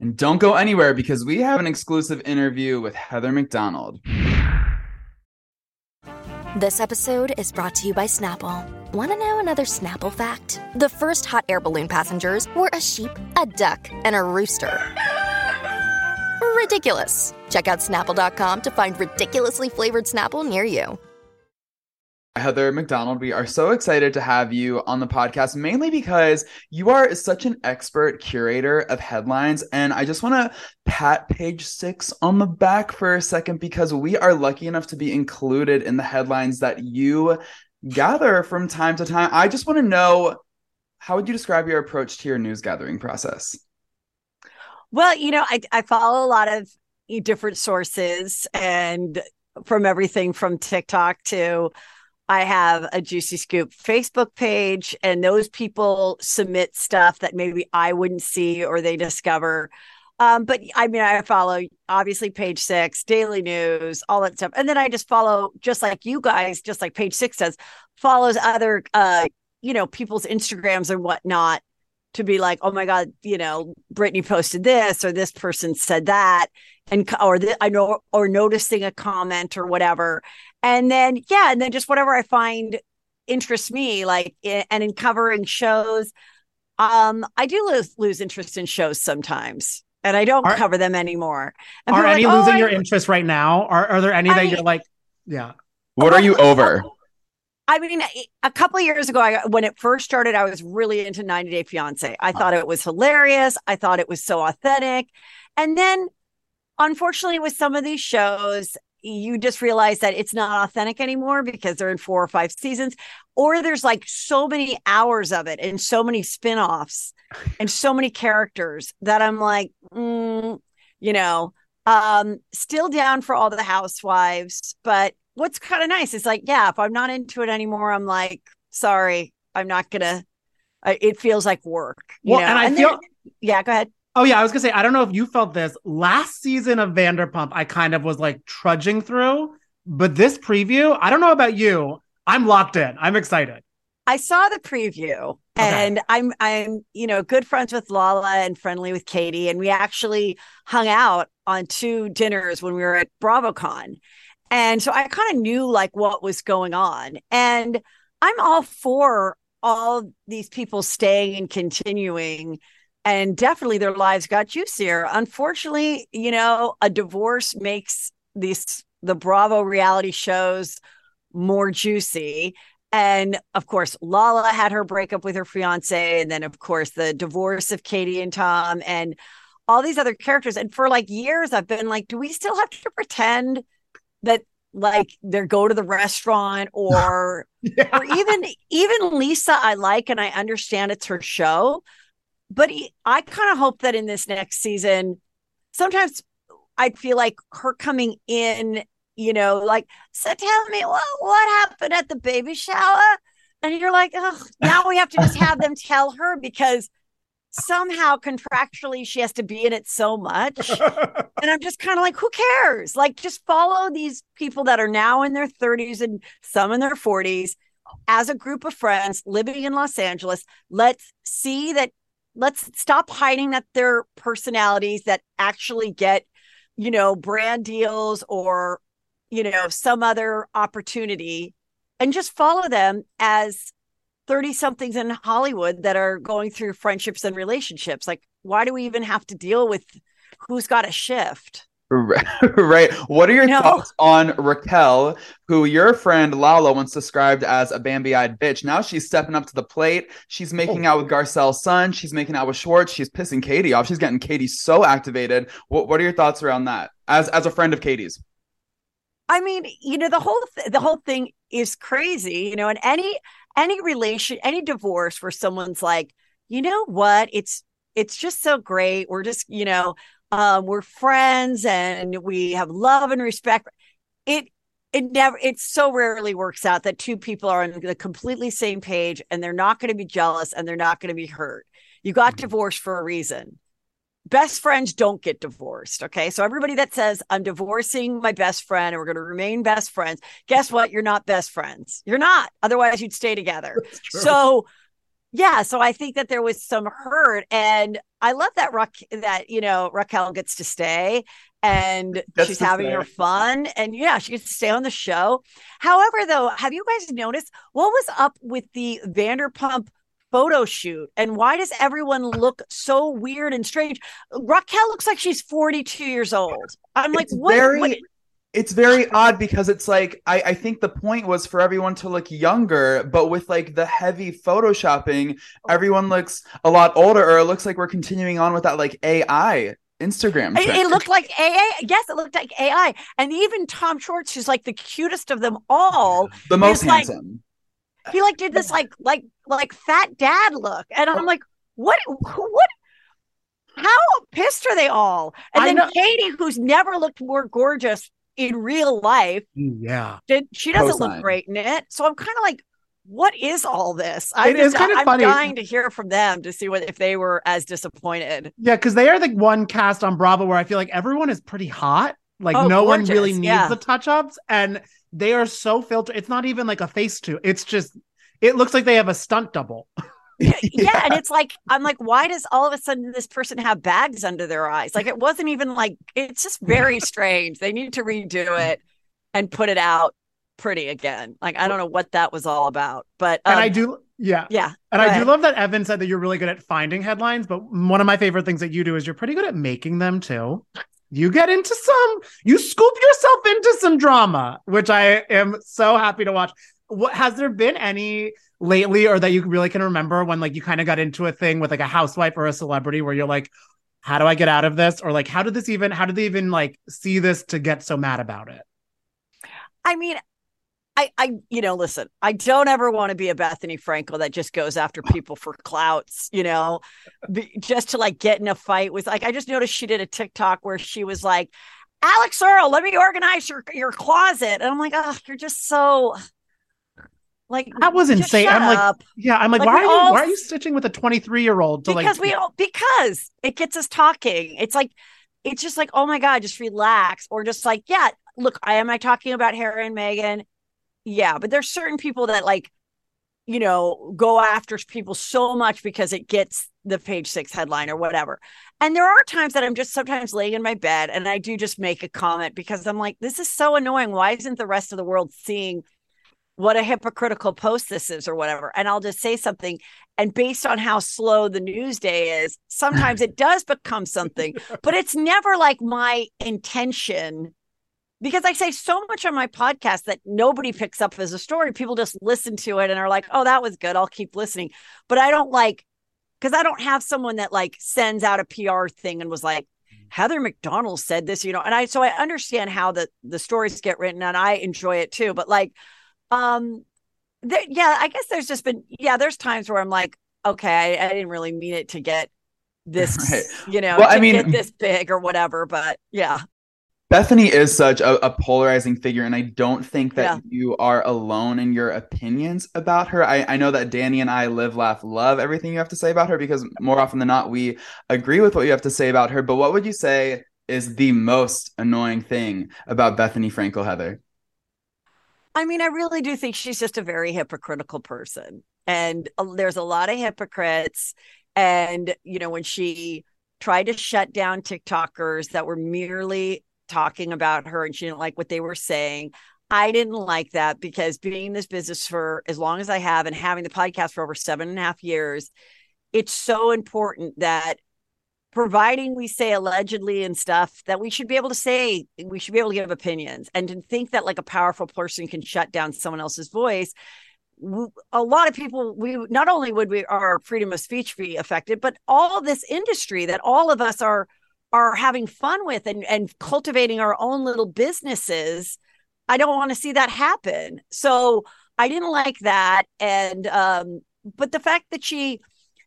And don't go anywhere because we have an exclusive interview with Heather McDonald. This episode is brought to you by Snapple. Want to know another Snapple fact? The first hot air balloon passengers were a sheep, a duck, and a rooster. Ridiculous. Check out snapple.com to find ridiculously flavored Snapple near you. Heather McDonald, we are so excited to have you on the podcast, mainly because you are such an expert curator of headlines. And I just want to pat page six on the back for a second because we are lucky enough to be included in the headlines that you gather from time to time. I just want to know how would you describe your approach to your news gathering process? Well, you know, I, I follow a lot of different sources and from everything from TikTok to I have a Juicy Scoop Facebook page, and those people submit stuff that maybe I wouldn't see or they discover. Um, but I mean, I follow obviously page six, daily news, all that stuff. And then I just follow, just like you guys, just like page six does, follows other, uh, you know, people's Instagrams and whatnot to be like, oh my God, you know, Brittany posted this or this person said that. And, or the, I know, or noticing a comment or whatever. And then, yeah, and then just whatever I find interests me, like, and in covering shows, um, I do lose lose interest in shows sometimes, and I don't are, cover them anymore. And are any like, oh, losing I, your interest right now? Are are there any I that mean, you're like, yeah? What are you over? I mean, a couple of years ago, I, when it first started, I was really into 90 Day Fiance. I thought it was hilarious. I thought it was so authentic. And then, unfortunately, with some of these shows, you just realize that it's not authentic anymore because they're in four or five seasons or there's like so many hours of it and so many spin-offs and so many characters that i'm like mm, you know um still down for all the housewives but what's kind of nice is like yeah if i'm not into it anymore i'm like sorry i'm not gonna it feels like work well, know? and i and feel then, yeah go ahead Oh yeah, I was gonna say I don't know if you felt this last season of Vanderpump. I kind of was like trudging through, but this preview, I don't know about you. I'm locked in. I'm excited. I saw the preview, okay. and I'm I'm you know good friends with Lala and friendly with Katie, and we actually hung out on two dinners when we were at BravoCon, and so I kind of knew like what was going on, and I'm all for all these people staying and continuing and definitely their lives got juicier. Unfortunately, you know, a divorce makes these the Bravo reality shows more juicy. And of course, Lala had her breakup with her fiance, and then of course the divorce of Katie and Tom, and all these other characters. And for like years, I've been like, do we still have to pretend that like they go to the restaurant or yeah. or even even Lisa I like and I understand it's her show, but he, I kind of hope that in this next season, sometimes I feel like her coming in, you know, like, so tell me what what happened at the baby shower, and you're like, oh, now we have to just have them tell her because somehow contractually she has to be in it so much, and I'm just kind of like, who cares? Like, just follow these people that are now in their 30s and some in their 40s as a group of friends living in Los Angeles. Let's see that let's stop hiding that they're personalities that actually get you know brand deals or you know some other opportunity and just follow them as 30 somethings in Hollywood that are going through friendships and relationships. Like why do we even have to deal with who's got a shift right. What are your no. thoughts on Raquel, who your friend Lala once described as a Bambi eyed bitch? Now she's stepping up to the plate. She's oh. making oh. out with Garcelle's son. She's making out with Schwartz. She's pissing Katie off. She's getting Katie so activated. What What are your thoughts around that? As as a friend of Katie's. I mean, you know, the whole th- the whole thing is crazy. You know, and any any relation, any divorce where someone's like, you know what, it's it's just so great. We're just, you know, um, we're friends and we have love and respect. It it never it so rarely works out that two people are on the completely same page and they're not going to be jealous and they're not going to be hurt. You got mm-hmm. divorced for a reason. Best friends don't get divorced. Okay. So everybody that says I'm divorcing my best friend and we're going to remain best friends, guess what? You're not best friends. You're not. Otherwise, you'd stay together. So yeah, so I think that there was some hurt, and I love that Ra- that you know Raquel gets to stay and Gets she's having her fun, and yeah, she gets to stay on the show. However, though, have you guys noticed what was up with the Vanderpump? Photo shoot and why does everyone look so weird and strange? Raquel looks like she's 42 years old. I'm like, what, very- what? It's very odd because it's like I, I think the point was for everyone to look younger, but with like the heavy photoshopping, everyone looks a lot older, or it looks like we're continuing on with that like AI Instagram It, it looked like AI. Yes, it looked like AI. And even Tom Schwartz, who's like the cutest of them all, the most it's like- handsome. he like did this like like like fat dad look. And I'm like, what what how pissed are they all? And I then know- Katie, who's never looked more gorgeous in real life, Yeah. did she doesn't look great in it. So I'm kind of like, what is all this? I it is kind of I'm funny. dying to hear from them to see what if they were as disappointed. Yeah, because they are the one cast on Bravo where I feel like everyone is pretty hot. Like Oh, no one really needs yeah. the touch ups, and they are so filtered. It's not even like a face tune. It's just it looks like they have a stunt double. yeah. and it's like i'm like why does all of a sudden this person have bags under their eyes like it wasn't even like it's just very strange they need to redo it and put it out pretty again like i don't know what that was all about but um, and I do, yeah. yeah And I do love that Evan said that you're really good at finding headlines, but one of my favorite things that you do is you're pretty good at making them too. You get into some, you scoop yourself into some drama, which I am so happy to watch. What has there been any lately or that you really can remember when like you kind of got into a thing with like a housewife or a celebrity where you're like, how do I get out of this? Or like, how did this even, how did they even like see this to get so mad about it? i mean I, I, you know, listen, I don't ever want to be a Bethenny Frankel that just goes after people for clouts, you know, just to like get in a fight with, like, I just noticed she did a TikTok where she was like, Alix Earle, let me organize your, your closet. And I'm like, oh, you're just so, like, That was just insane. I'm like, up. Yeah, I'm like, Like, why are you all- why are you stitching with a 23 year old to because like we all because it gets us talking. It's like it's just like oh my god just relax. Or just like yeah look i am i talking about harry and meghan yeah but there's certain people that like you know go after people so much because it gets the page six headline or whatever. And there are times that i'm just sometimes laying in my bed and i do just make a comment because i'm like this is so annoying. Why isn't the rest of the world seeing what a hypocritical post this is or whatever. And i'll just say something and based on how slow the news day is sometimes it does become something but it's never like my intention. Because i say so much on my podcast that nobody picks up as a story. People just listen to it and are like oh that was good. I'll keep listening. But i don't like because i don't have someone that like sends out a pr thing and was like heather mcdonald said this you know? And i so i understand how the the stories get written and i enjoy it too but like um there, yeah i guess there's just been yeah there's times where i'm like okay i, I didn't really mean it to get this Right. you know Well, to I mean- get this big or whatever but yeah Bethenny is such a, a polarizing figure, and I don't think that Yeah. you are alone in your opinions about her. I, I know that Danny and I live, laugh, love everything you have to say about her because more often than not, we agree with what you have to say about her. But what would you say is the most annoying thing about Bethenny Frankel Heather? I mean, I really do think she's just a very hypocritical person. And uh, there's a lot of hypocrites. And, you know, when she tried to shut down TikTokers that were merely talking about her and she didn't like what they were saying, I didn't like that because being in this business for as long as I have and having the podcast for over seven and a half years, it's so important that providing we say allegedly and stuff that we should be able to say we should be able to give opinions. And to think that like a powerful person can shut down someone else's voice a lot of people we not only would we our freedom of speech be affected but all this industry that all of us are are having fun with and and cultivating our own little businesses i don't want to see that happen. So i didn't like that. And um but the fact that she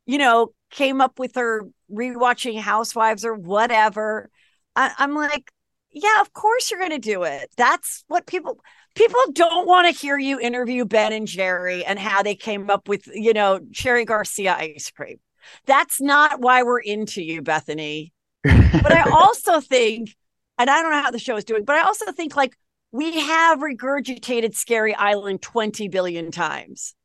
you know came up with her rewatching housewives or whatever. I, i'm like yeah of course you're going to do it. That's what people people don't want to hear you interview ben and jerry and how they came up with you know cherry garcia ice cream. That's not why we're into you bethenny. But I also think, and I don't know how the show is doing, but I also think like we have regurgitated Scary Island 20 billion times.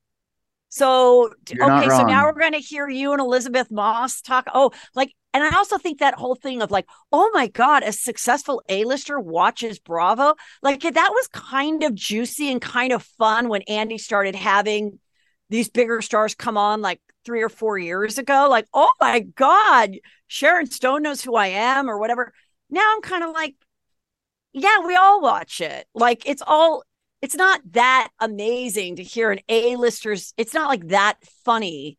So You're okay, so now we're going to hear you and Elisabeth Moss talk. Oh, like, and I also think that whole thing of like, oh my god, a successful A-lister watches Bravo. Like that was kind of juicy and kind of fun when Andy started having these bigger stars come on like three or four years ago. Like, oh my god, Sharon Stone knows who I am or whatever. Now I'm kind of like, yeah, we all watch it. Like it's all it's not that amazing to hear an A-lister's it's not like that funny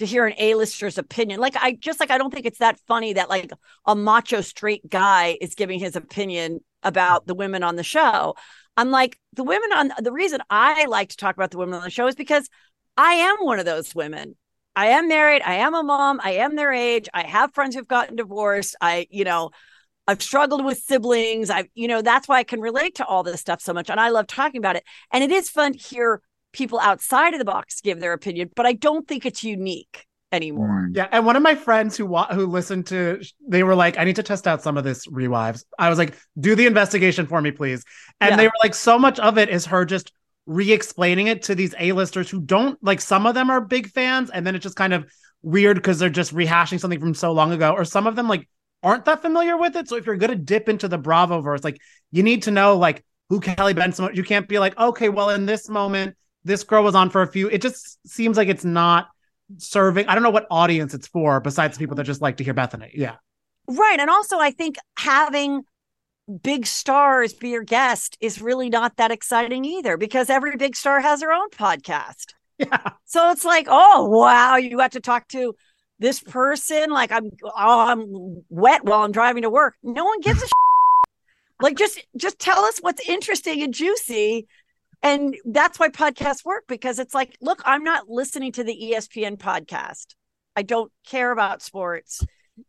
to hear an A-lister's opinion. Like I just like I don't think it's that funny that like a macho straight guy is giving his opinion about the women on the show. I'm like the women on the reason I like to talk about the women on the show is because I am one of those women. I am married, I am a mom, I am their age, I have friends who've gotten divorced. I, you know, I've struggled with siblings. I've, you know, that's why I can relate to all this stuff so much. And I love talking about it. And it is fun to hear people outside of the box give their opinion, but I don't think it's unique anymore. Mm. Yeah, and one of my friends who wa- who listened to, they were like, "I need to test out some of this rewives." I was like, "Do the investigation for me, please." And Yeah. they were like, "So much of it is her just re-explaining it to these A-listers who don't like. Some of them are big fans, and then it's just kind of weird because they're just rehashing something from so long ago, or some of them like aren't that familiar with it. So if you're gonna dip into the Bravo verse, like you need to know like who Kelly Bensimon. was. You can't be like, okay, well, in this moment, this girl was on for a few. It just seems like it's not serving. I don't know what audience it's for besides people that just like to hear Bethenny. Yeah. Right. And also, I think having big stars be your guest is really not that exciting either because every big star has their own podcast. Yeah. So it's like, oh, wow, you got to talk to this person. Like, I'm, oh, I'm wet while I'm driving to work. No one gives a like, just, just tell us what's interesting and juicy. And that's why podcasts work because it's like, look, I'm not listening to the ESPN podcast. I don't care about sports,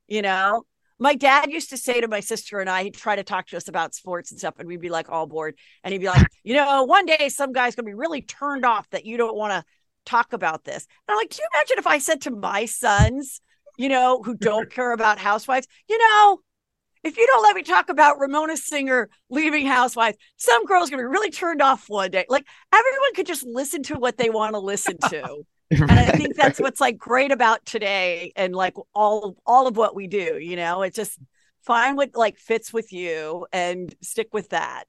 you know? My dad used to say to my sister and I, he'd try to talk to us about sports and stuff, and we'd be like all bored. And he'd be like, you know, one day some guy's gonna be really turned off that you don't want to talk about this. And I'm like, can you imagine if I said to my sons, you know, who don't care about housewives, you know, if you don't let me talk about Ramona Singer leaving Housewives, some girl's gonna be really turned off one day. Like everyone could just listen to what they want to listen to. And I think that's what's like great about today and like all all of what we do, you know, it's just find what like fits with you and stick with that.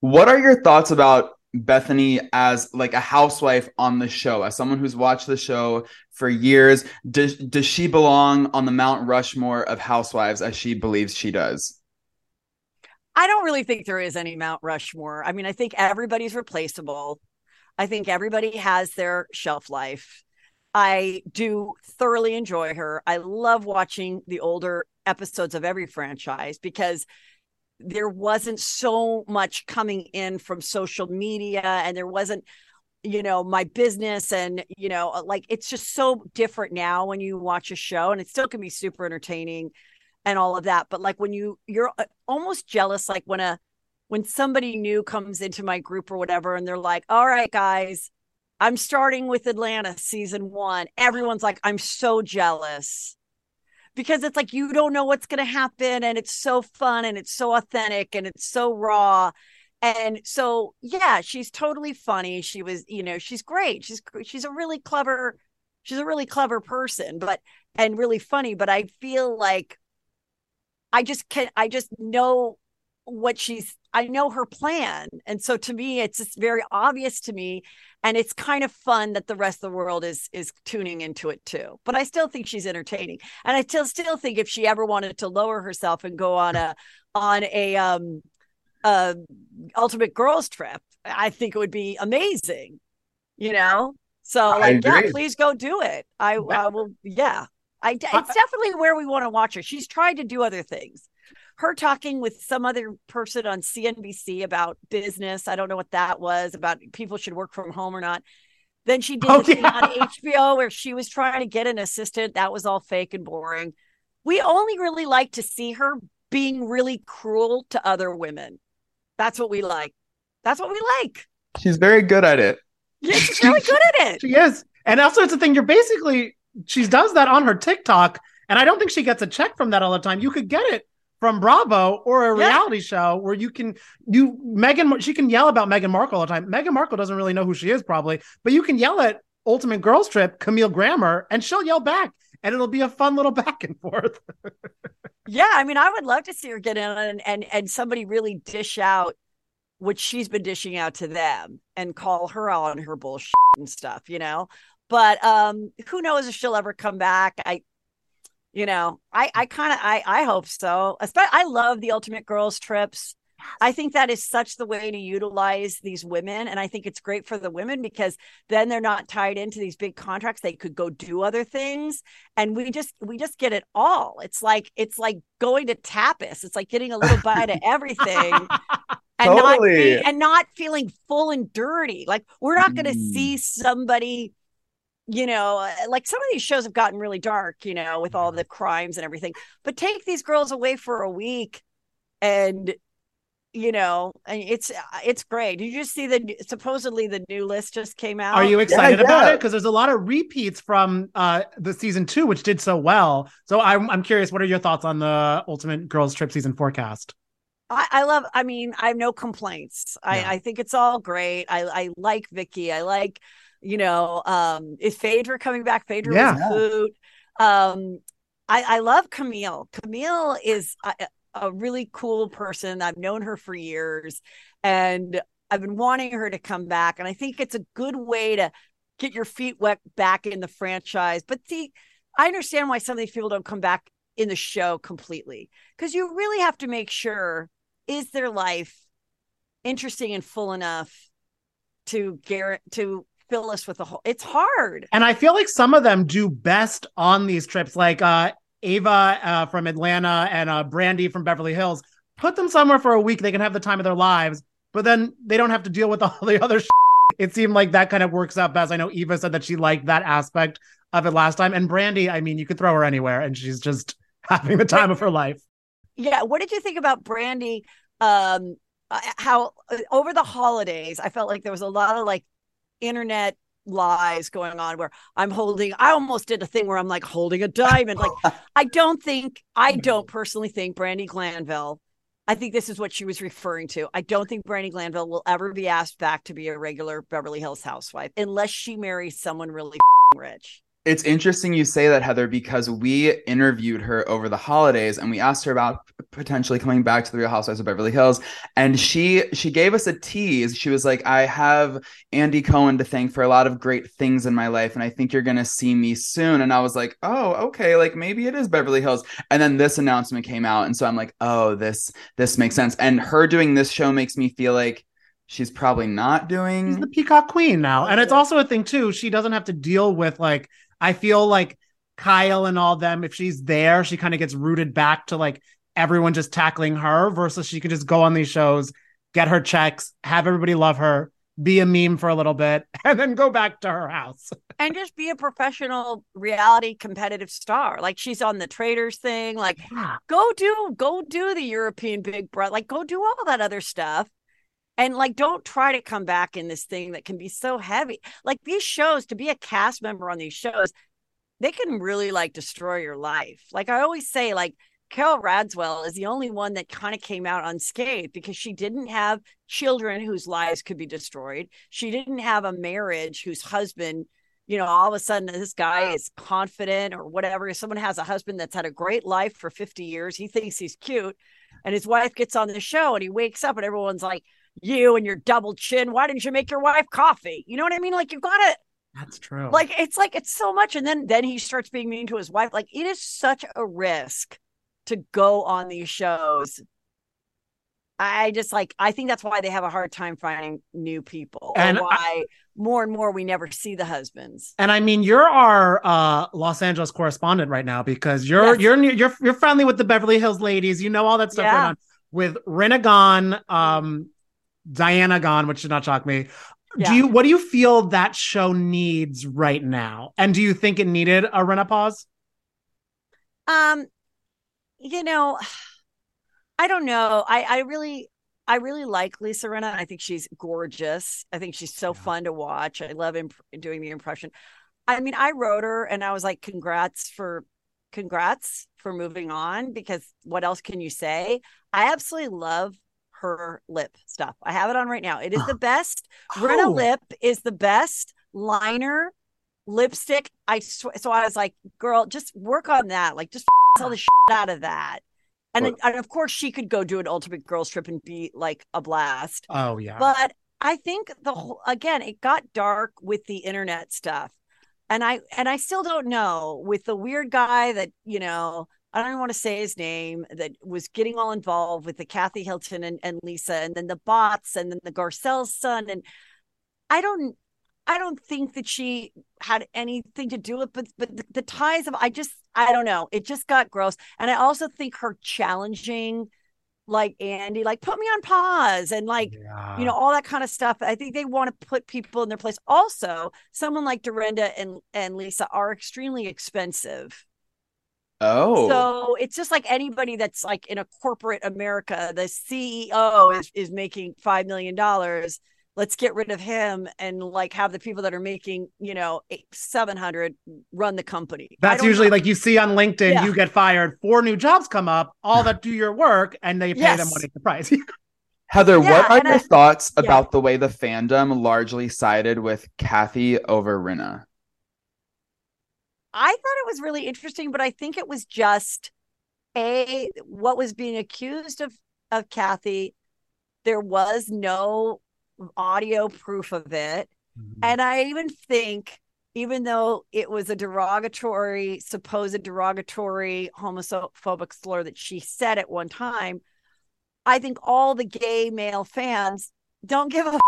What are your thoughts about Bethenny as like a housewife on the show? As someone who's watched the show for years, does does she belong on the Mount Rushmore of housewives as she believes she does? I don't really think there is any Mount Rushmore. I mean, I think everybody's replaceable. I think everybody has their shelf life. I do thoroughly enjoy her. I love watching the older episodes of every franchise because there wasn't so much coming in from social media and there wasn't you know my business and you know like it's just so different now when you watch a show and it still can be super entertaining and all of that. But like when you you're uh, almost jealous like when a when somebody new comes into my group or whatever and they're like all right guys i'm starting with atlanta season one. Everyone's like i'm so jealous because it's like you don't know what's going to happen and it's so fun and it's so authentic and it's so raw. And so yeah she's totally funny. She was you know she's great. She's she's a really clever she's a really clever person but and really funny but i feel like i just can i just know what she's i know her plan and so to me it's just very obvious to me and it's kind of fun that the rest of the world is is tuning into it too but i still think she's entertaining and i still still think if she ever wanted to lower herself and go on a on a um uh ultimate girls trip i think it would be amazing you know? So like yeah please go do it. I i will yeah. I it's definitely where we want to watch her. She's tried to do other things her talking with some other person on CNBC about business. I don't know what that was about people should work from home or not. Then she did Oh, yeah. on HBO where she was trying to get an assistant. That was all fake and boring. We only really like to see her being really cruel to other women. That's what we like. That's what we like. She's very good at it. Yeah, she's really good at it. She is. And also it's a thing you're basically she does that on her TikTok. And I don't think she gets a check from that all the time. You could get it from Bravo or a Yeah. reality show where you can you Meghan she can yell about Meghan Markle all the time. Meghan Markle doesn't really know who she is probably, but you can yell at Ultimate Girls Trip, Camille Grammer, and she'll yell back, and it'll be a fun little back and forth. yeah, I mean, I would love to see her get in and and and somebody really dish out what she's been dishing out to them and call her on her bullshit and stuff, you know. But um, who knows if she'll ever come back? I, you know, I I kind of I I hope so. Especially, I love the Ultimate Girls trips. I think that is such the way to utilize these women. And I think it's great for the women because then they're not tied into these big contracts. They could go do other things. And we just we just get it all. It's like it's like going to tapas. It's like getting a little bite of everything. And totally. not and not feeling full and dirty. Like we're not going to mm. see somebody you know, uh, like some of these shows have gotten really dark, you know, with all the crimes and everything. But take these girls away for a week and you know, and it's uh, it's great. Did you just see the supposedly the new list just came out? Are you excited yeah, about it? Because there's a lot of repeats from uh the season two, which did so well. So I'm I'm curious, what are your thoughts on the Ultimate Girls Trip season forecast? I, I love. I mean, I have no complaints. Yeah. I I think it's all great. I I like Vicki. I like, you know, um, is Phaedra coming back? Phaedra yeah. was hoot. Um, I I love Camille. Camille is a really cool person. I've known her for years and I've been wanting her to come back. And I think it's a good way to get your feet wet back in the franchise. But see, I understand why some of these people don't come back in the show completely because you really have to make sure is their life interesting and full enough to guarantee to fill us with a whole it's hard and i feel like some of them do best on these trips like uh Eva uh, from Atlanta and uh, Brandi from Beverly Hills, put them somewhere for a week. They can have the time of their lives, but then they don't have to deal with all the other. Shit. It seemed like that kind of works out best. I know Eva said that she liked that aspect of it last time, and brandi I mean, you could throw her anywhere, and she's just having the time of her life. Yeah. What did you think about brandi Um, uh, how uh, over the holidays, I felt like there was a lot of like internet lies going on where I'm holding I almost did a thing where I'm like holding a diamond. Like I don't think I hmm. don't personally think Brandi Glanville I think this is what she was referring to. I don't think Brandi Glanville will ever be asked back to be a regular Beverly Hills housewife unless she marries someone really rich. It's interesting you say that, Heather, because we interviewed her over the holidays and we asked her about potentially coming back to the Real Housewives of Beverly Hills. And she she gave us a tease. She was like, I have Andy Cohen to thank for a lot of great things in my life, and I think you're gonna see me soon. And I was like, Oh, okay, like maybe it is Beverly Hills. And then this announcement came out, and so I'm like, oh, this this makes sense. And her doing this show makes me feel like she's probably not doing she's the peacock queen now and it's also a thing too she doesn't have to deal with like I feel like Kyle and all them, if she's there, she kind of gets rooted back to like everyone just tackling her versus she could just go on these shows, get her checks, have everybody love her, be a meme for a little bit, and then go back to her house. and just be a professional reality competitive star. Like she's on the traitors thing. Like yeah. go do go do the European Big Brother. Like go do all that other stuff and like don't try to come back in this thing that can be so heavy. Like these shows to be a cast member on these shows they can really like destroy your life. Like i always say like Carole Radziwill is the only one that kind of came out unscathed because she didn't have children whose lives could be destroyed. She didn't have a marriage whose husband you know all of a sudden this guy is confident or whatever. If someone has a husband that's had a great life for 50 years he thinks he's cute and his wife gets on the show and he wakes up and everyone's like you and your double chin. Why didn't you make your wife coffee? You know what I mean? Like you've got to. That's true. Like it's like it's so much, and then then he starts being mean to his wife. Like it is such a risk to go on these shows. I just like I think that's why they have a hard time finding new people, and why I, more and more we never see the husbands. And I mean, you're our uh, Los Angeles correspondent right now because you're yes. you're you're you're friendly with the Beverly Hills ladies. You know all that stuff yeah. going on with Rinna Gone, um, Diana gone, which should not shock me. Yeah. Do you what do you feel that show needs right now? And do you think it needed a Rinna Um, you know, I don't know. I I really I really like Lisa Rinna. I think she's gorgeous. I think she's so yeah. fun to watch. I love imp- doing the impression. I mean, I wrote her and I was like, congrats for congrats for moving on because what else can you say? I absolutely love her lip stuff. I have it on right now. It is the best. Oh. Rinna lip is the best liner lipstick. I sw- so I was like, girl, just work on that. Like, just sell the shit out of that. And, then, and of course, she could go do an ultimate girls trip and be like a blast. Oh yeah. But I think the whole again, it got dark with the internet stuff, and I and I still don't know with the weird guy that you know. I don't even want to say his name that was getting all involved with the Kathy Hilton and, and Lisa and then the bots and then the Garcelle's son. And I don't I don't think that she had anything to do with but but the, the ties of I just I don't know. It just got gross. And I also think her challenging like Andy, like put me on pause and like, Yeah. you know, all that kind of stuff. I think they want to put people in their place. Also, someone like Dorinda and, and Lisa are extremely expensive. Oh. So it's just like anybody that's like in a corporate America, the CEO is, is making $5 million. Let's get rid of him and like have the people that are making, you know, 700 run the company. That's usually know. like you see on LinkedIn, Yeah. you get fired, four new jobs come up, all that do your work, and they pay them Yes. what it's the price. Heather, Yeah, what are your I- thoughts yeah. about the way the fandom largely sided with Kathy over Rinna? I thought it was really interesting, but I think it was just a what was being accused of of Kathy. There was no audio proof of it, mm-hmm. and I even think, even though it was a derogatory, supposed derogatory homophobic slur that she said at one time, I think all the gay male fans don't give a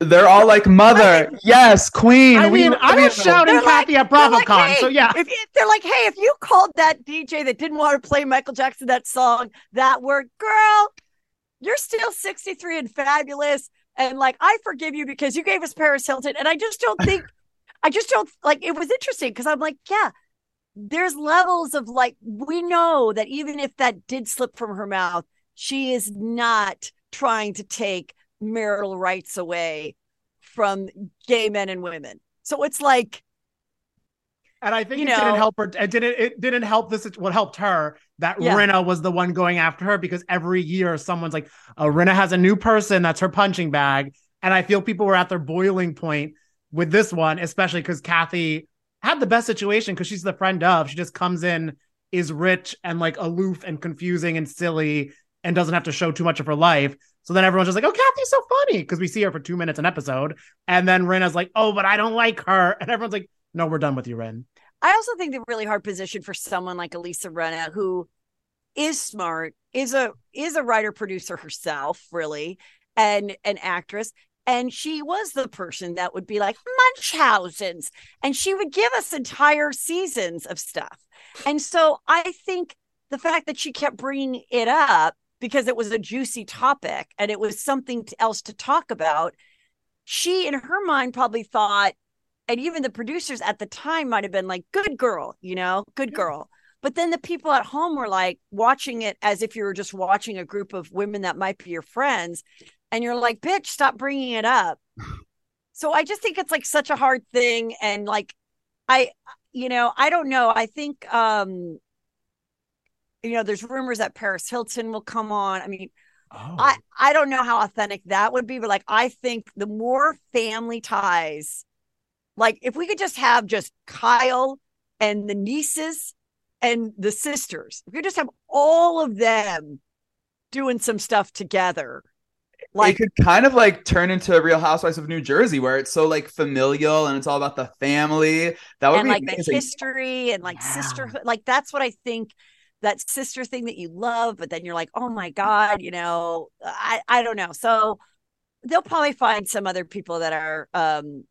They're all like, "Mother, yes, Queen." I mean, love I was shouting They're like- Kathy at they're like, BravoCon, hey, so yeah. if you, they're like, hey, if you called that DJ that didn't want to play Michael Jackson that song that word, girl, you're still 63 and fabulous. And like, I forgive you because you gave us Paris Hilton. And I just don't think, I just don't like it was interesting because I'm like, yeah, there's levels of like, we know that even if that did slip from her mouth, she is not trying to take marital rights away from gay men and women. So it's like, And I think You it didn't help her. It didn't. It didn't help this. What helped her that Yeah. Rinna was the one going after her because every year someone's like, "Oh, Rinna has a new person that's her punching bag." And I feel people were at their boiling point with this one, especially because Kathy had the best situation because she's the friend of. She just comes in, is rich and like aloof and confusing and silly, and doesn't have to show too much of her life. So then everyone's just like, "Oh, Kathy's so funny," because we see her for two minutes an episode, and then Rinna's like, "Oh, but I don't like her," and everyone's like, "No, we're done with you, Rin." I also think the really hard position for someone like Elisa Rinna, who is smart, is a is a writer producer herself, really, and an actress. And she was the person that would be like Munchausen's, and she would give us entire seasons of stuff. And so I think the fact that she kept bringing it up because it was a juicy topic and it was something else to talk about, she in her mind probably thought and even the producers at the time might have been like good girl you know good girl. But then the people at home were like watching it as if you were just watching a group of women that might be your friends and you're like bitch stop bringing it up. So i just think it's like such a hard thing and like i you know i don't know. I think um you know there's rumors that paris hilton will come on i mean Oh, I I don't know how authentic that would be, but like I think the more family ties, like if we could just have just Kyle and the nieces and the sisters, if we could just have all of them doing some stuff together, like it could kind of like turn into a Real Housewives of New Jersey, where it's so like familial and it's all about the family. That would be like the history and like Yeah. sisterhood, like that's what I think that sister thing that you love, but then you're like, oh my god, you know, I I don't know, so. They'll probably find some other people that are um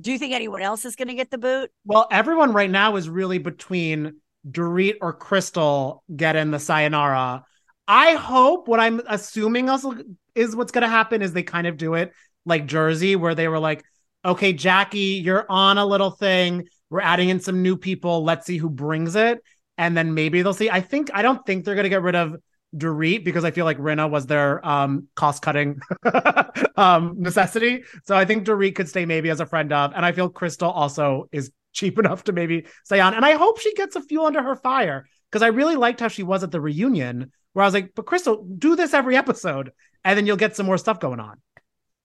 do you think anyone else is going to get the boot? Well, everyone right now is really between Dorit or Crystal getting the sayonara. I hope what I'm assuming also is what's going to happen is they kind of do it like Jersey, where they were like, okay, Jackie, you're on a little thing. We're adding in some new people. Let's see who brings it. And then maybe they'll see. I think, I don't think they're going to get rid of Dorit because I feel like Rinna was their um, cost cutting um, necessity. So I think Dorit could stay maybe as a friend of, and I feel Crystal also is cheap enough to maybe stay on. And I hope she gets a fuel under her fire because I really liked how she was at the reunion, where I was like, "But Crystal, do this every episode, and then you'll get some more stuff going on."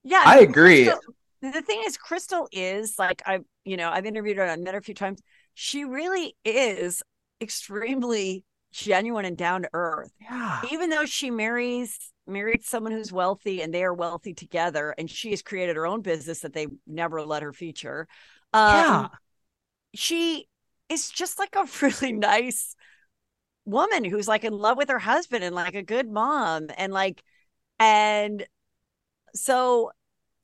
Yeah, I agree. Crystal, the thing is, Crystal is like I, you know, I've interviewed her, I've met her a few times. She really is extremely genuine and down to earth. Yeah. Even though she marries married someone who's wealthy and they are wealthy together, and she has created her own business that they never let her feature. Um, yeah. she is just like a really nice woman who's like in love with her husband and like a good mom and like and so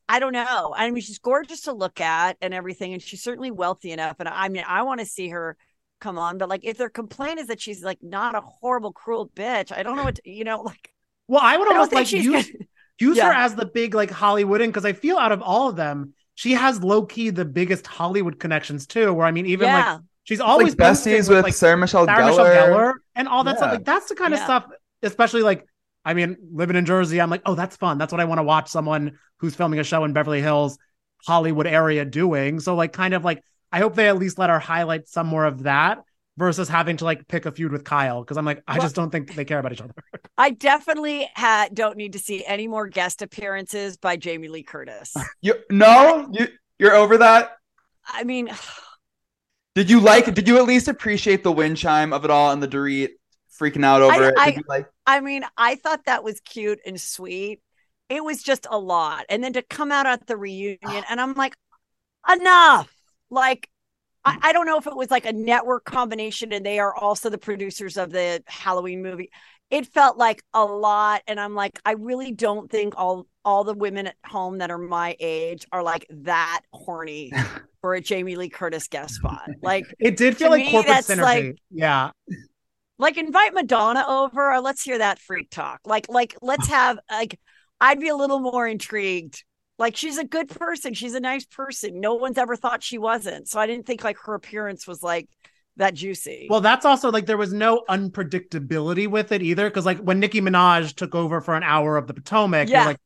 I don't know. I mean, she's gorgeous to look at and everything, and she's certainly wealthy enough. And I mean, I want to see her come on, but like, if their complaint is that she's like not a horrible, cruel bitch, I don't know what to, you know. Like, Well, I would almost think like use gonna- use Yeah. her as the big like Hollywood in because I feel out of all of them, she has low key the biggest Hollywood connections too. Where I mean, even yeah, like she's always like besties posting with, like Sarah Michelle Sarah Gellar. Michelle Gellar and all that stuff. Like that's the kind of stuff, especially like I mean, living in Jersey, I'm like, oh, that's fun. That's what I want to watch someone who's filming a show in Beverly Hills, Hollywood area doing. So like kind of like I hope they at least let her highlight some more of that versus having to like pick a feud with Kyle. Cause I'm like, I Well- just don't think they care about each other. I definitely ha- don't need to see any more guest appearances by Jamie Lee Curtis. You no, you you're over that. I mean, Did you like? Did you at least appreciate the wind chime of it all and the Dorit freaking out over I- it? I- you like? I mean, I thought that was cute and sweet. It was just a lot. And then to come out at the reunion, and I'm like, enough. Like, I, I don't know if it was like a network combination and they are also the producers of the Halloween movie. It felt like a lot. And I'm like, I really don't think all all the women at home that are my age are like that horny for a Jamie Lee Curtis guest spot. Like, It did feel like me, corporate synergy. like- yeah. like invite Madonna over or let's hear that freak talk. Like like let's have like I'd be a little more intrigued. Like she's a good person. She's a nice person. No one's ever thought she wasn't. So I didn't think like her appearance was like that juicy. Well, that's also like there was no unpredictability with it either. Cause like when Nicki Minaj took over for an hour of the Potomac, Yeah. like,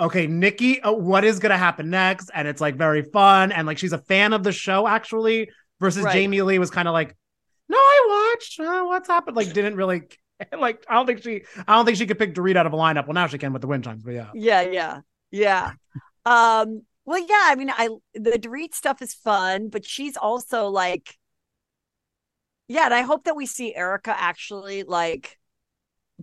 okay, nicki uh, what is going to happen next? And it's like very fun. And like she's a fan of the show actually, versus Right. Jamie Lee was kind of like, no, I watched. Uh, what's happened? Like, didn't really. Like, I don't think she, I don't think she could pick Dorit out of a lineup. Well, now she can with the wind chimes, but yeah. yeah, yeah, yeah. Um, well, yeah, I mean, I the Dorit stuff is fun, but she's also like, yeah, and I hope that we see Erika actually like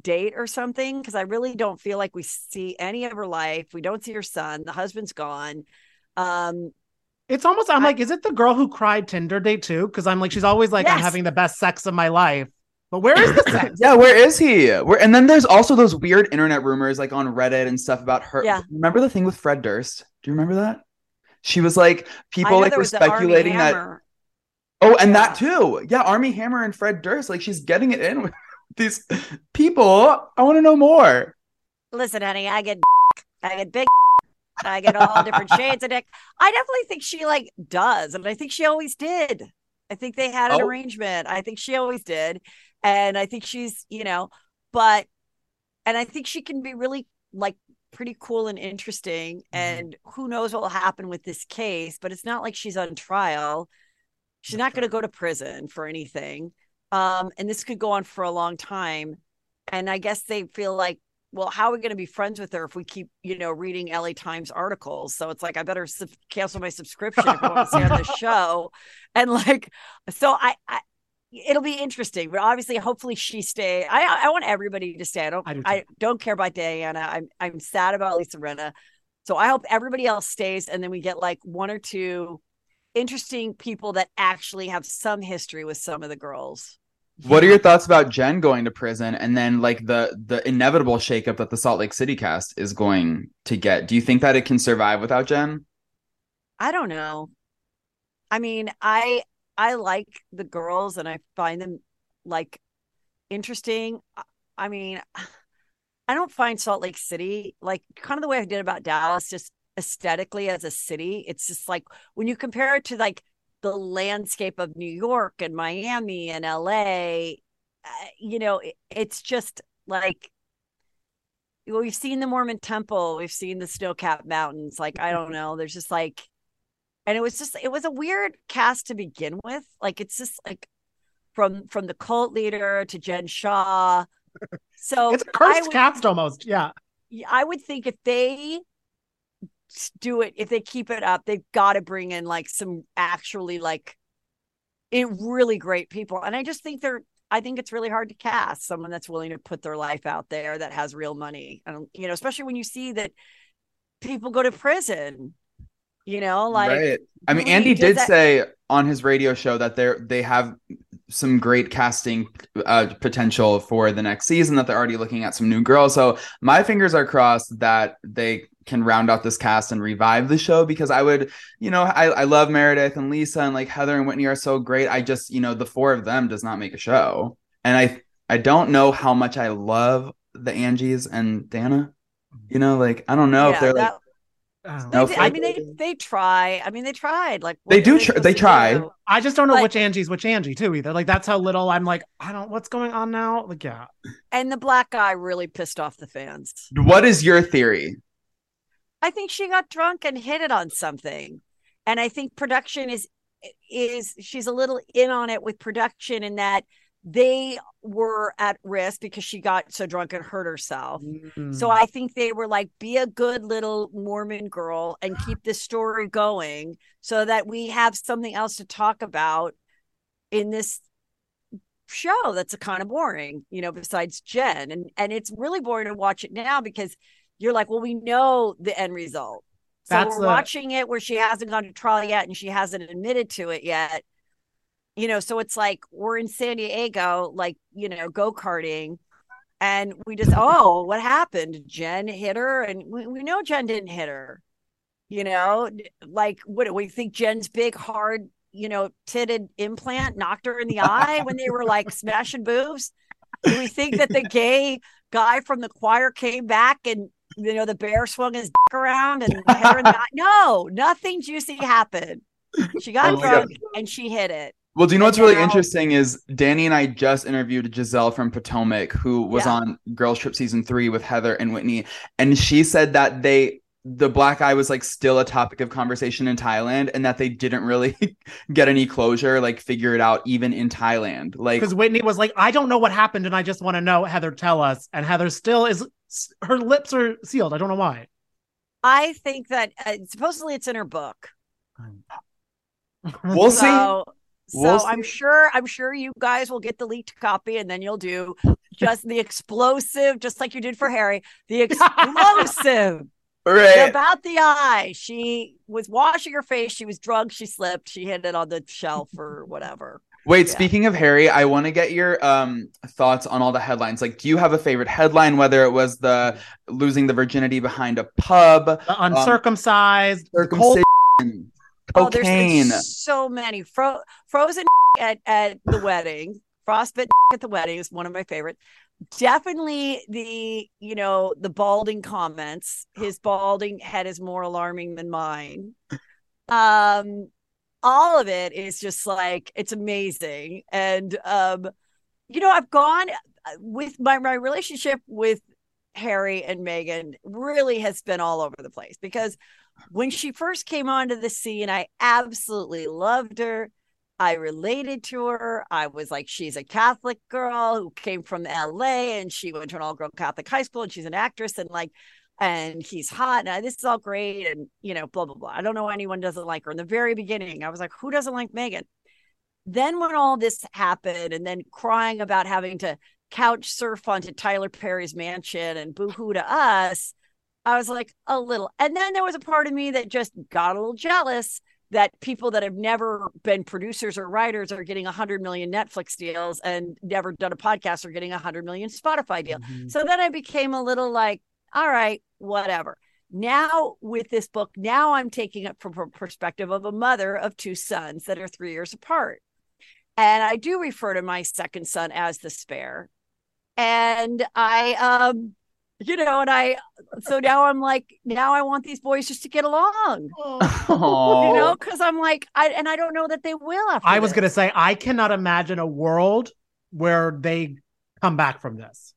date or something because I really don't feel like we see any of her life. We don't see her son. The husband's gone. Um, It's almost, I'm I- like, is it the girl who cried Tinder date too? Because I'm like, she's always like, I'm having the best sex of my life. But where is the? Yeah, where is he? Where and then there's also those weird internet rumors like on Reddit and stuff about her. Yeah. Remember the thing with Fred Durst? Do you remember that? She was like people like were was the Armie speculating that Oh, and Yeah. that too. Yeah, Armie Hammer and Fred Durst like she's getting it in with these people. I want to know more. Listen, honey, I get, I get big, I get all different shades of dick. I definitely think she like does, and I think she always did. I think they had an Oh. arrangement. I think she always did, and I think she's, you know, but, and I think she can be really like pretty cool and interesting. And who knows what will happen with this case? But it's not like she's on trial. She's not going to go to prison for anything. Um, and this could go on for a long time. And I guess they feel like, well, how are we going to be friends with her if we keep, you know, reading LA Times articles? So it's like I better sub- cancel my subscription if I want to stay on the show. And like, so I, I, it'll be interesting. But obviously, hopefully, she stay. I, I want everybody to stay. I don't, I do I don't care about Diana. I'm, I'm sad about Lisa Rinna. So I hope everybody else stays, and then we get like one or two interesting people that actually have some history with some of the girls. What are your thoughts about Jen going to prison and then like the the inevitable shakeup that the Salt Lake City cast is going to get? Do you think that it can survive without Jen? I don't know. I mean, I I like the girls and I find them like interesting. I- mean, I don't find Salt Lake City like kind of the way I did about Dallas, just aesthetically as a city. It's just like when you compare it to like the landscape of New York and Miami and LA, uh, you know, it, it's just like we've seen the Mormon temple, we've seen the snow capped mountains. Like, I don't know. There's just like, and it was just, it was a weird cast to begin with. Like, it's just like from from the cult leader to Jen Shah. So It's a cursed would, cast almost. Yeah. I would think if they do it, if they keep it up, they've got to bring in like some actually like it really great people. And I just think they're I think it's really hard to cast someone that's willing to put their life out there that has real money. And you know, especially when you see that people go to prison. You know, like right. I mean, Andy did that- say on his radio show that they're they have some great casting uh, potential for the next season that they're already looking at some new girls. So my fingers are crossed that they can round out this cast and revive the show because I would, you know, I, I love Meredith and Lisa and like Heather and Whitney are so great. I just, you know, the four of them does not make a show. And I I don't know how much I love the Angies and Dana. You know, like I don't know yeah, if they're that, like Oh. no, I mean, they they try. I mean, they tried. Like they do. Tr- they try. Do? I just don't know which Angie's which Angie too. Either like that's how little I'm like. I don't. What's going on now? Like yeah. And the black guy really pissed off the fans. What is your theory? I think she got drunk and hit it on something. And I think production is is she's a little in on it with production in that they were at risk because she got so drunk and hurt herself. Mm. So I think they were like, be a good little Mormon girl and keep this story going so that we have something else to talk about in this show that's a kind of boring, you know, besides Jen. And and it's really boring to watch it now because you're like, well, we know the end result. So That's we're the... watching it where she hasn't gone to trial yet and she hasn't admitted to it yet. You know, so it's like we're in San Diego, like, you know, go karting. And we just, oh, what happened? Jen hit her. And we, we know Jen didn't hit her. You know, like, what do we think Jen's big, hard, you know, titted implant knocked her in the eye when they were like smashing boobs? Do we think that the gay guy from the choir came back and you know, the bear swung his dick around and hit her the, no, nothing juicy happened. She got oh drunk and she hit it. Well, do you know what's really interesting is Danny and I just interviewed Gizelle from Potomac, who was yeah. on Girls Trip season three with Heather and Whitney, and she said that they the black eye was like still a topic of conversation in Thailand and that they didn't really get any closure, like figure it out even in Thailand. Like because Whitney was like, I don't know what happened and I just want to know. Heather, tell us. And Heather still is her lips are sealed. I don't know why. I think that uh, supposedly it's in her book. We'll see. So, we'll I'm sure I'm sure you guys will get the leaked copy and then you'll do just the explosive, just like you did for Harry, the explosive. right. About the eye. She was washing her face. She was drunk. She slipped. She hit it on the shelf or whatever. Wait, yeah. speaking of Harry, I want to get your um thoughts on all the headlines. Like, do you have a favorite headline? Whether it was the losing the virginity behind a pub, the um, uncircumcised, um, circumcision, oh, cocaine. so many Fro- frozen at at the wedding, frostbite at the wedding is one of my favorites. Definitely the you know the balding comments. His balding head is more alarming than mine. Um, all of it is just like it's amazing and um you know i've gone uh, with my my relationship with harry and meghan really has been all over the place because when she first came onto the scene i absolutely loved her. I related to her. I was like she's a catholic girl who came from la and she went to an all-girl catholic high school and she's an actress and like and he's hot and uh, this is all great and you know blah blah blah. I don't know anyone doesn't like her. In the very beginning i was like who doesn't like Meghan? then when all this happened and then crying about having to couch surf onto tyler perry's mansion and boohoo to us i was like a little and then there was a part of me that just got a little jealous that people that have never been producers or writers are getting 100 million Netflix deals and never done a podcast are getting a 100 million Spotify deal. Mm-hmm. So then I became a little like, all right, whatever. Now, with this book, now I'm taking it from a perspective of a mother of two sons that are three years apart. And I do refer to my second son as the spare. And I, um, you know, and I, so now I'm like, now I want these boys just to get along, oh. you know, because I'm like, I, and I don't know that they will. After I was going to say, I cannot imagine a world where they come back from this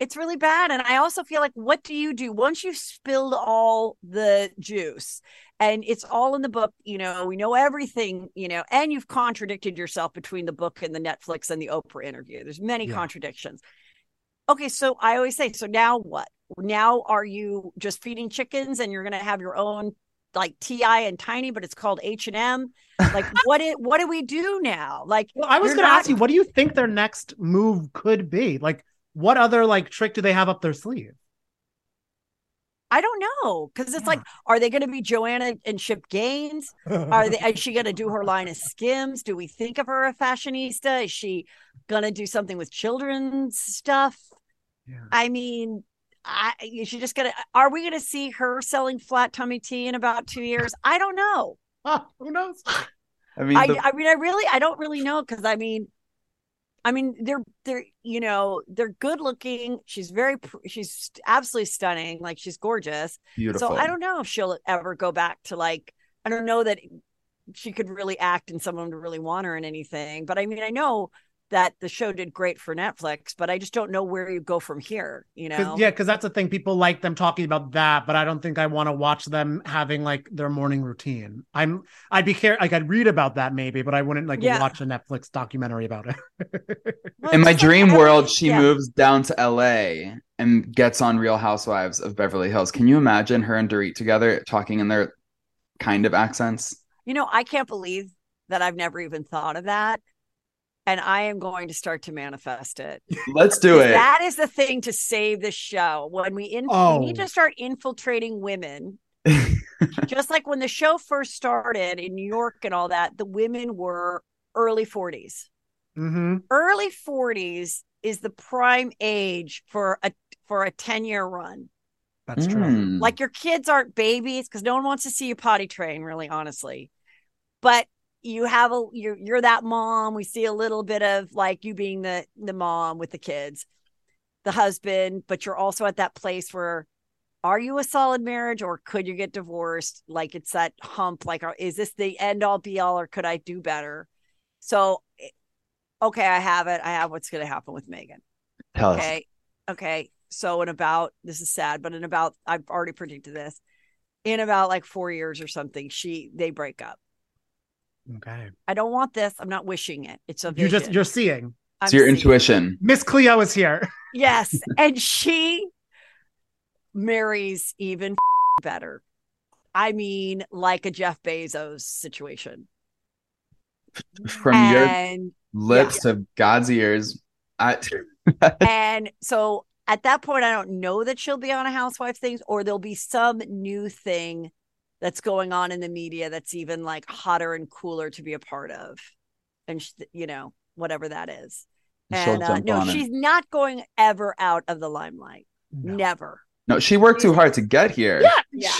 it's really bad. And I also feel like, what do you do once you've spilled all the juice? And it's all in the book, you know, we know everything, you know, and you've contradicted yourself between the book and the Netflix and the Oprah interview. There's many yeah. contradictions. Okay, so I always say, so now what? now are you just feeding chickens and you're going to have your own like ti and tiny but it's called h&m like what it what do we do now? Like well i was going to not- ask you what do you think their next move could be? Like what other like trick do they have up their sleeve? I don't know because it's Yeah. like are they going to be joanna and Chip Gaines? Are they is she going to do her line of skims? Do we think of her a fashionista? Is she going to do something with children's stuff Yeah. i mean I, is she just gonna are we gonna see her selling flat tummy tea in about two years i don't know Ah, who knows I mean, I, the- I mean, I really, I don't really know because I mean, I mean, they're they're you know they're good looking. She's very, she's absolutely stunning. Like she's gorgeous. beautiful. So I don't know if she'll ever go back to like I don't know that she could really act and someone would really want her in anything. But I mean, I know that the show did great for Netflix, but I just don't know where you go from here. You know? 'Cause- yeah because that's the thing people like them talking about that but i don't think i want to watch them having like their morning routine i'm i'd be care like i'd read about that maybe but i wouldn't like Yeah. watch a netflix documentary about it Well, in my just like dream world, she yeah. moves down to LA and gets on Real Housewives of Beverly Hills. Can you imagine her and Dorit together talking in their kind of accents? You know, I can't believe that I've never even thought of that. And I am going to start to manifest it. Let's do it. That is the thing to save the show. When we in, we need Oh. to start infiltrating women. Just like when the show first started in New York and all that, the women were early 40s. hmm Early 40s is the prime age for a for a 10 year run. that's true Mm. Like your kids aren't babies because no one wants to see you potty train, really, honestly. But you have a you're you're that mom. We see a little bit of like you being the the mom with the kids, the husband, but you're also at that place where are you a solid marriage or could you get divorced? Like it's that hump, like is this the end all be all or could I do better? So eh, okay, I have it. I have what's gonna happen with Meghan. Tell us. Okay. Okay. So in about this is sad, but in about I've already predicted this. In about like four years or something, she they break up. Okay I don't want this. I'm not wishing it. It's a you just you're seeing I'm It's your seeing- intuition. miss cleo is here Yes, and she marries even better. I mean, like a Jeff Bezos situation. From your and lips to God's ears. I and so at that point, I don't know that she'll be on a housewife things, or there'll be some new thing that's going on in the media that's even like hotter and cooler to be a part of, and sh- you know whatever that is. And uh, no, she's it. not going ever out of the limelight. No. Never. No, she worked too hard to get here. yeah Yeah.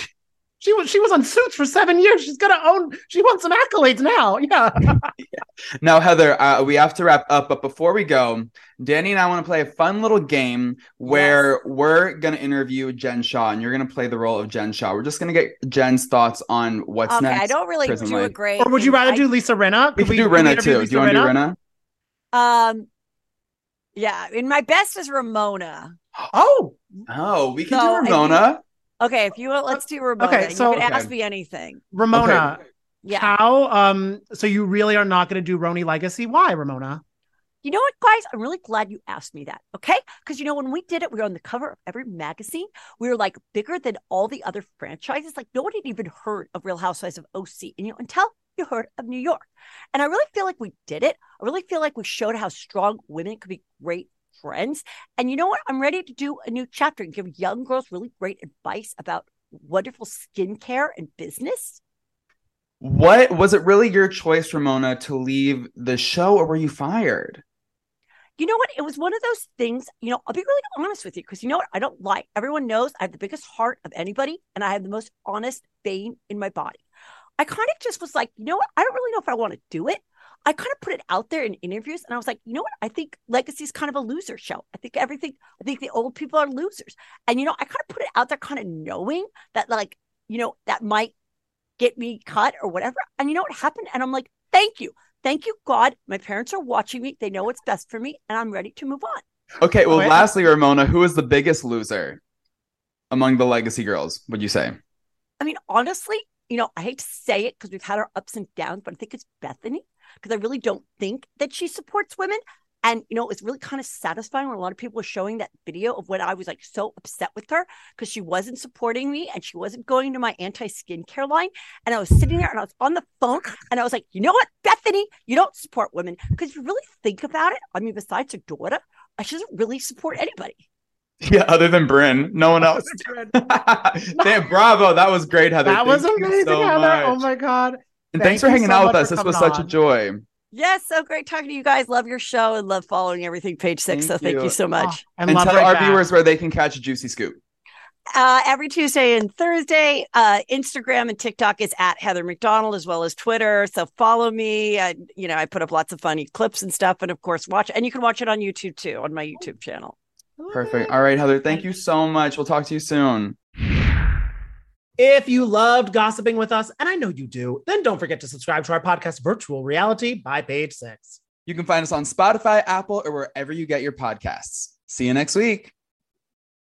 She, she was she was on suits for seven years she's gonna own she wants some accolades now yeah Now, Heather, uh, we have to wrap up, but before we go, Danny and I want to play a fun little game where we're going to interview Jen Shah, and you're going to play the role of Jen Shah. We're just going to get Jen's thoughts on what's okay, next. I don't really prison do a great. or would you rather I- do lisa rinna We Could could do could Rinna too. Lisa Do you want to do Rinna? Rinna? Um, yeah, and my best is Ramona. oh Oh, we can So, do I think- Ramona. Okay, if you want, let's do Ramona. Okay, so- you can ask Okay. me anything. ramona Yeah. How um so you really are not going to do RHONY Legacy? Why, Ramona? You know what, guys? I'm really glad you asked me that. Okay. Because, you know, when we did it, we were on the cover of every magazine. We were like bigger than all the other franchises. Like, nobody had even heard of Real Housewives of OC. And, you know, until you heard of New York. And I really feel like we did it. I really feel like we showed how strong women could be great friends. And you know what? I'm ready to do a new chapter and give young girls really great advice about wonderful skincare and business. What was it really your choice, Ramona, to leave the show, or were you fired? You know what? It was one of those things, you know, I'll be really honest with you because you know what? I don't lie. Everyone knows I have the biggest heart of anybody and I have the most honest vein in my body. I kind of just was like, you know what? I don't really know if I want to do it. I kind of put it out there in interviews and I was like, you know what? I think Legacy is kind of a loser show. I think everything, I think the old people are losers. And, you know, I kind of put it out there kind of knowing that, like, you know, that might get me cut or whatever. And you know what happened? And I'm like, thank you. Thank you, God. My parents are watching me. They know what's best for me, and I'm ready to move on. Okay, well, Oh, yeah. lastly, Ramona, who is the biggest loser among the legacy girls, would you say? I mean, honestly, you know, I hate to say it because we've had our ups and downs, but I think it's Bethenny because I really don't think that she supports women. And you know, it was really kind of satisfying when a lot of people were showing that video of when I was like so upset with her because she wasn't supporting me and she wasn't going to my anti skincare line. And I was sitting there and I was on the phone and I was like, you know what, Bethenny, you don't support women because if you really think about it. I mean, besides her daughter, she doesn't really support anybody. Yeah, other than Bryn, no one else. Damn, bravo. That was great, Heather. That Thank was amazing, so Heather. Oh much. Oh my God. And Thank thanks for hanging so out with us. This was coming such a joy. Yes, so great talking to you guys. Love your show and love following everything page six. Thank so thank you. you so much. Oh, and, And love tell our back. viewers where they can catch a juicy scoop. Uh, every Tuesday and Thursday, uh, Instagram and TikTok is at Heather McDonald as well as Twitter. So follow me. I, you know, I put up lots of funny clips and stuff, and of course, watch. And you can watch it on YouTube too on my YouTube channel. Perfect. All right, Heather. Thank you so much. We'll talk to you soon. If you loved gossiping with us, and I know you do, then don't forget to subscribe to our podcast, Virtual Reali-tea by Page Six. You can find us on Spotify, Apple, or wherever you get your podcasts. See you next week.